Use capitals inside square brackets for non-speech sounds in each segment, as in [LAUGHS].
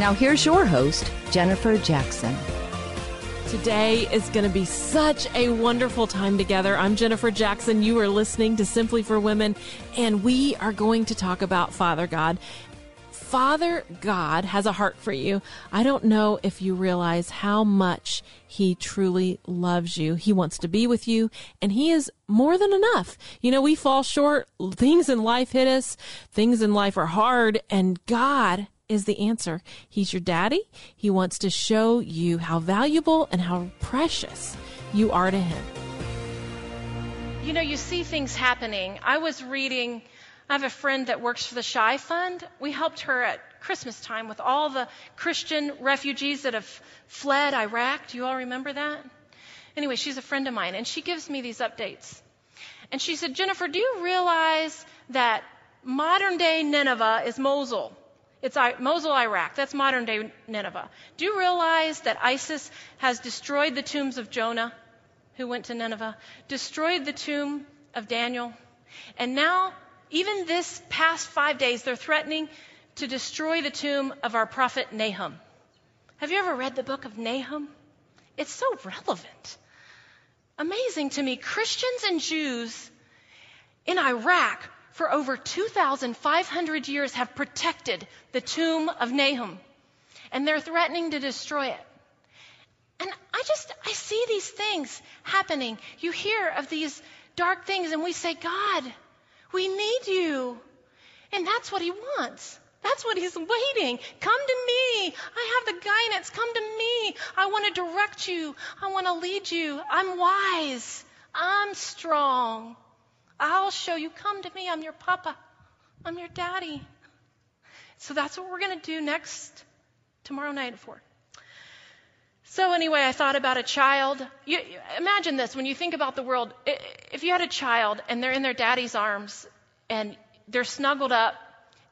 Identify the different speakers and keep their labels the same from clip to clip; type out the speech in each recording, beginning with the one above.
Speaker 1: Now, here's your host, Jennifer Jackson.
Speaker 2: Today is going to be such a wonderful time together. I'm Jennifer Jackson. You are listening to Simply for Women, and we are going to talk about Father God. Father God has a heart for you. I don't know if you realize how much He truly loves you. He wants to be with you, and He is more than enough. You know, we fall short. Things in life hit us. Things in life are hard, and God is the answer. He's your daddy. He wants to show you how valuable and how precious you are to him.
Speaker 3: You know, you see things happening. I was reading, I have a friend that works for the Shai Fund. We helped her at Christmas time with all the Christian refugees that have fled Iraq. Do you all remember that? Anyway, she's a friend of mine, and she gives me these updates. And she said, Jennifer, do you realize that modern day Nineveh is Mosul? It's Mosul, Iraq. That's modern day Nineveh. Do you realize that ISIS has destroyed the tombs of Jonah, who went to Nineveh, destroyed the tomb of Daniel, and now, even this past five days, they're threatening to destroy the tomb of our prophet Nahum. Have you ever read the book of Nahum? It's so relevant. Amazing to me. Christians and Jews in Iraq for over 2,500 years have protected the tomb of Nahum, and they're threatening to destroy it. And I just, I see these things happening. You hear of these dark things, and we say, God, we need you. And that's what He wants. That's what He's waiting. Come to me. I have the guidance. Come to me. I want to direct you. I want to lead you. I'm wise. I'm strong. I'll show you. Come to me. I'm your papa. I'm your daddy. So that's what we're going to do next, tomorrow night at 4. So, anyway, I thought about a child. You, imagine this when you think about the world. If you had a child and they're in their daddy's arms and they're snuggled up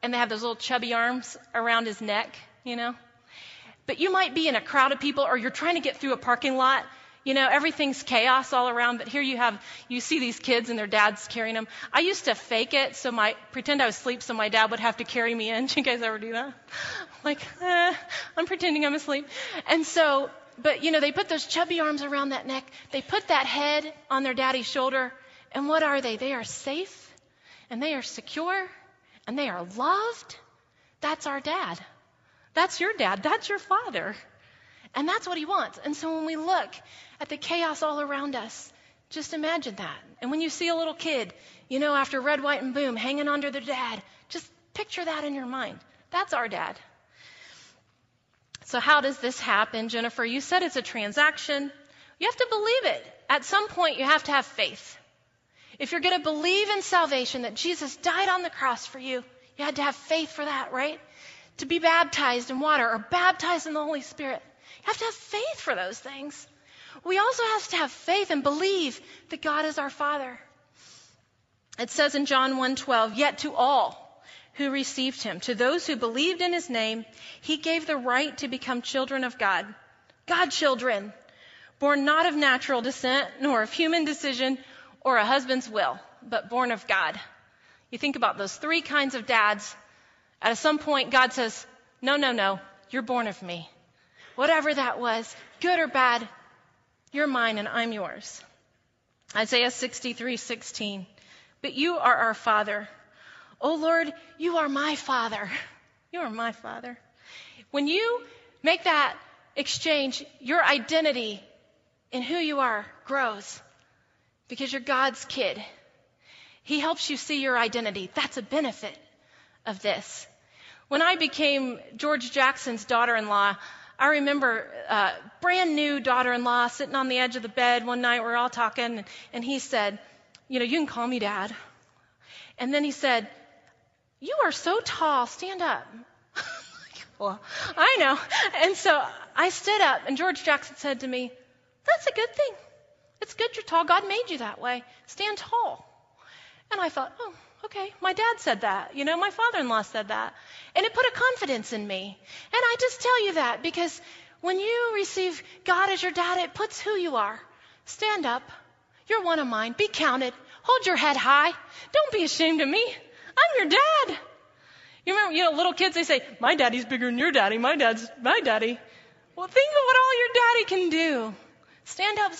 Speaker 3: and they have those little chubby arms around his neck, you know? But you might be in a crowd of people or you're trying to get through a parking lot you know, everything's chaos all around, but here you have, you see these kids and their dad's carrying them. I used to fake it, so my, pretend I was asleep so my dad would have to carry me in. [LAUGHS] Do you guys ever do that? Like, eh, I'm pretending I'm asleep. And so, but you know, they put those chubby arms around that neck. They put that head on their daddy's shoulder. And what are they? They are safe and they are secure and they are loved. That's our dad. That's your dad. That's your father. And that's what he wants. And so when we look at the chaos all around us, just imagine that. And when you see a little kid, you know, after red, white, and boom, hanging onto their dad, just picture that in your mind. That's our dad. So, how does this happen, Jennifer? You said it's a transaction. You have to believe it. At some point, you have to have faith. If you're going to believe in salvation, that Jesus died on the cross for you, you had to have faith for that, right? To be baptized in water or baptized in the Holy Spirit. You have to have faith for those things. We also have to have faith and believe that God is our Father. It says in John 1:12, "Yet to all who received him, to those who believed in his name, he gave the right to become children of God. God children, born not of natural descent, nor of human decision or a husband's will, but born of God." You think about those three kinds of dads. At some point, God says, No, no, no, you're born of me whatever that was, good or bad, you're mine and I'm yours. Isaiah 63, 16. But you are our Father. Oh Lord, you are my Father. You are my Father. When you make that exchange, your identity in who you are grows because you're God's kid. He helps you see your identity. That's a benefit of this. When I became George Jackson's daughter in law, I remember uh, brand new daughter in law sitting on the edge of the bed one night. We were all talking, and he said, You know, you can call me dad. And then he said, You are so tall, stand up. [LAUGHS] well, I know. And so I stood up, and George Jackson said to me, That's a good thing. It's good you're tall. God made you that way. Stand tall. And I thought, Oh, okay. My dad said that. You know, my father in law said that. And it put a confidence in me. And I just tell you that because when you receive God as your dad, it puts who you are. Stand up. You're one of mine. Be counted. Hold your head high. Don't be ashamed of me. I'm your dad. You remember, you know, little kids, they say, my daddy's bigger than your daddy. My dad's my daddy. Well, think of what all your daddy can do. Stand up,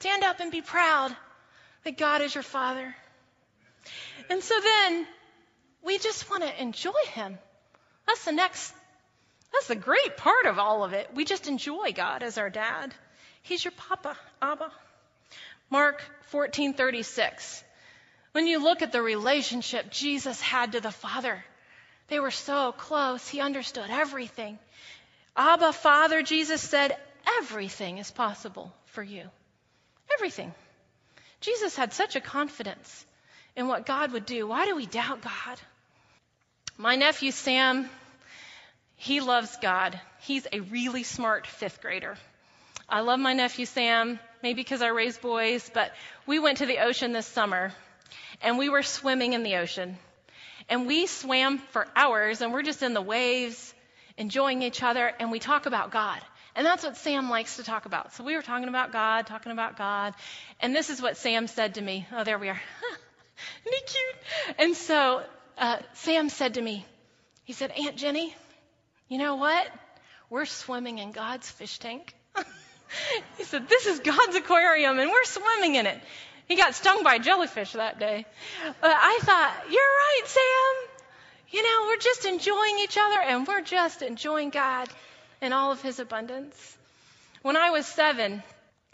Speaker 3: stand up and be proud that God is your father. And so then we just want to enjoy him. That's the next, that's the great part of all of it. We just enjoy God as our dad. He's your papa, Abba. Mark 14:36. When you look at the relationship Jesus had to the Father, they were so close. He understood everything. Abba, Father, Jesus said, everything is possible for you. Everything. Jesus had such a confidence in what God would do. Why do we doubt God? My nephew Sam, he loves God. He's a really smart fifth grader. I love my nephew Sam, maybe because I raise boys, but we went to the ocean this summer and we were swimming in the ocean. And we swam for hours and we're just in the waves, enjoying each other, and we talk about God. And that's what Sam likes to talk about. So we were talking about God, talking about God. And this is what Sam said to me. Oh, there we are. [LAUGHS] Isn't he cute? And so uh, Sam said to me, he said, Aunt Jenny, you know what? We're swimming in God's fish tank. [LAUGHS] he said, This is God's aquarium and we're swimming in it. He got stung by a jellyfish that day. But I thought, You're right, Sam. You know, we're just enjoying each other and we're just enjoying God in all of His abundance. When I was seven,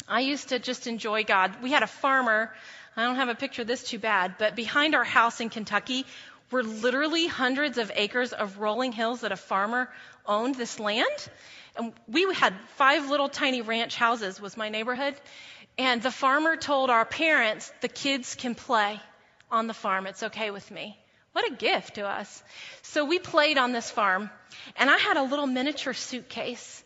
Speaker 3: I used to just enjoy God. We had a farmer. I don't have a picture of this too bad, but behind our house in Kentucky were literally hundreds of acres of rolling hills that a farmer owned this land. And we had five little tiny ranch houses was my neighborhood. And the farmer told our parents, the kids can play on the farm. It's okay with me. What a gift to us. So we played on this farm and I had a little miniature suitcase.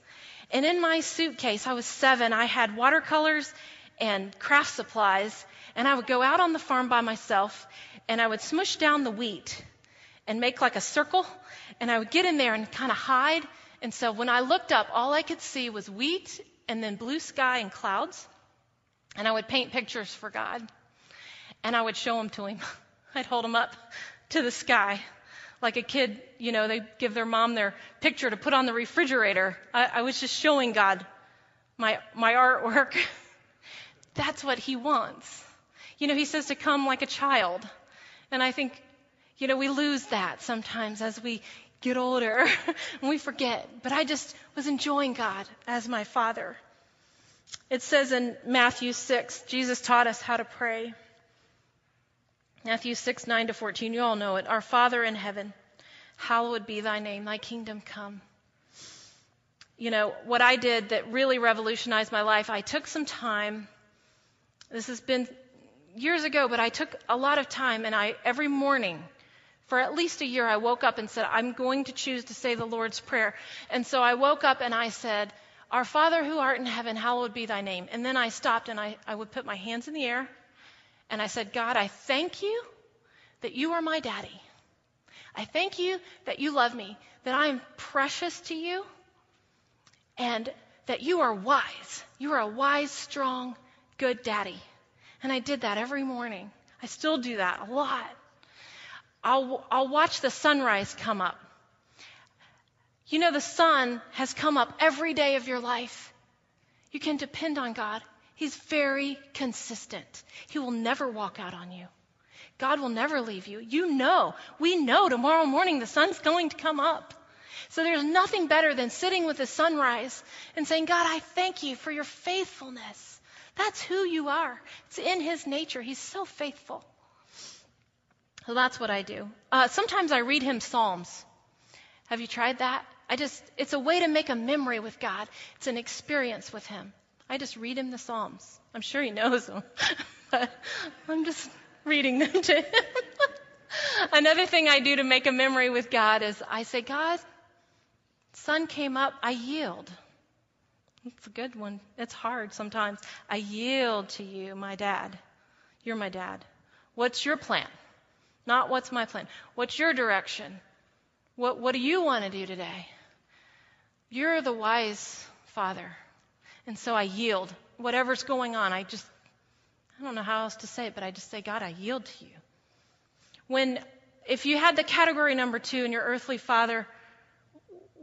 Speaker 3: And in my suitcase, I was seven, I had watercolors and craft supplies. And I would go out on the farm by myself and I would smush down the wheat and make like a circle, and I would get in there and kind of hide. And so when I looked up, all I could see was wheat and then blue sky and clouds. And I would paint pictures for God, and I would show them to him. [LAUGHS] I'd hold them up to the sky. Like a kid, you know, they give their mom their picture to put on the refrigerator. I, I was just showing God my, my artwork. [LAUGHS] That's what he wants. You know, he says to come like a child. And I think, you know, we lose that sometimes as we get older [LAUGHS] and we forget. But I just was enjoying God as my Father. It says in Matthew 6, Jesus taught us how to pray. Matthew 6, 9 to 14, you all know it. Our Father in heaven, hallowed be thy name, thy kingdom come. You know, what I did that really revolutionized my life, I took some time. This has been years ago, but I took a lot of time and I, every morning, for at least a year, I woke up and said, I'm going to choose to say the Lord's Prayer. And so I woke up and I said, Our Father who art in heaven, hallowed be thy name. And then I stopped and I, I would put my hands in the air and I said, God, I thank you that you are my daddy. I thank you that you love me, that I am precious to you, and that you are wise. You are a wise, strong, good daddy. And I did that every morning. I still do that a lot. I'll, I'll watch the sunrise come up. You know, the sun has come up every day of your life. You can depend on God. He's very consistent. He will never walk out on you. God will never leave you. You know, we know tomorrow morning the sun's going to come up. So there's nothing better than sitting with the sunrise and saying, God, I thank you for your faithfulness. That's who you are. It's in his nature. He's so faithful. So that's what I do. Uh, sometimes I read him Psalms. Have you tried that? I just, it's a way to make a memory with God. It's an experience with him. I just read him the Psalms. I'm sure he knows them, [LAUGHS] but I'm just reading them to him. [LAUGHS] Another thing I do to make a memory with God is I say, God, sun came up, I yield. It's a good one. It's hard sometimes. I yield to you, my dad. You're my dad. What's your plan? Not what's my plan. What's your direction? What, what do you want to do today? You're the wise father. And so I yield. Whatever's going on, I just, I don't know how else to say it, but I just say, God, I yield to you. When, if you had the category number two and your earthly father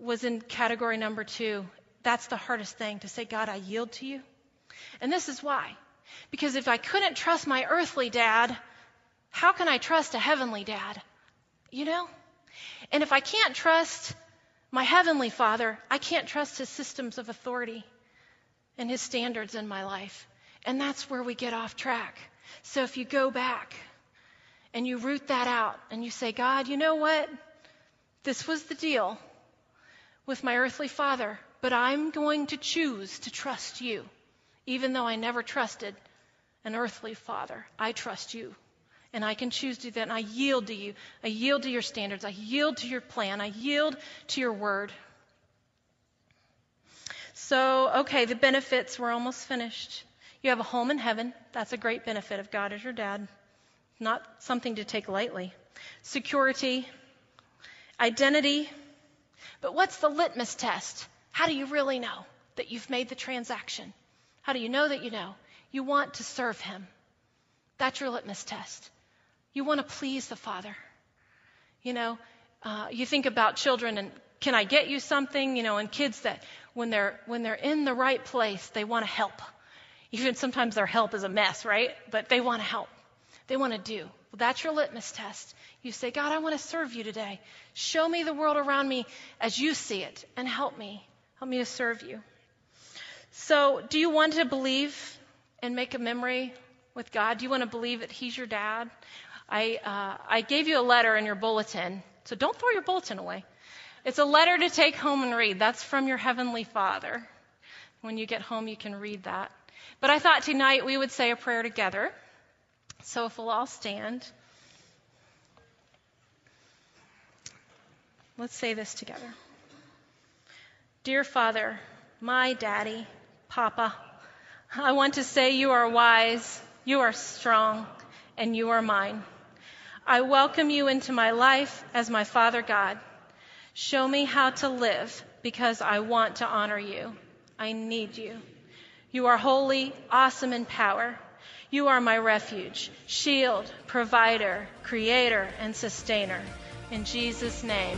Speaker 3: was in category number two, that's the hardest thing to say, God, I yield to you. And this is why. Because if I couldn't trust my earthly dad, how can I trust a heavenly dad? You know? And if I can't trust my heavenly father, I can't trust his systems of authority and his standards in my life. And that's where we get off track. So if you go back and you root that out and you say, God, you know what? This was the deal with my earthly father but I'm going to choose to trust you, even though I never trusted an earthly father. I trust you. And I can choose to do that. And I yield to you. I yield to your standards. I yield to your plan. I yield to your word. So, okay, the benefits, we're almost finished. You have a home in heaven. That's a great benefit of God as your dad. Not something to take lightly. Security, identity. But what's the litmus test? How do you really know that you've made the transaction? How do you know that you know? You want to serve Him. That's your litmus test. You want to please the Father. You know, uh, you think about children and can I get you something? You know, and kids that when they're when they're in the right place, they want to help. Even sometimes their help is a mess, right? But they want to help. They want to do. Well, that's your litmus test. You say, God, I want to serve you today. Show me the world around me as you see it and help me. Help me to serve you. So, do you want to believe and make a memory with God? Do you want to believe that He's your dad? I, uh, I gave you a letter in your bulletin, so don't throw your bulletin away. It's a letter to take home and read. That's from your Heavenly Father. When you get home, you can read that. But I thought tonight we would say a prayer together. So if we'll all stand, let's say this together. Dear Father, my daddy, Papa, I want to say you are wise, you are strong, and you are mine. I welcome you into my life as my Father God. Show me how to live because I want to honor you. I need you. You are holy, awesome in power. You are my refuge, shield, provider, creator, and sustainer. In Jesus' name,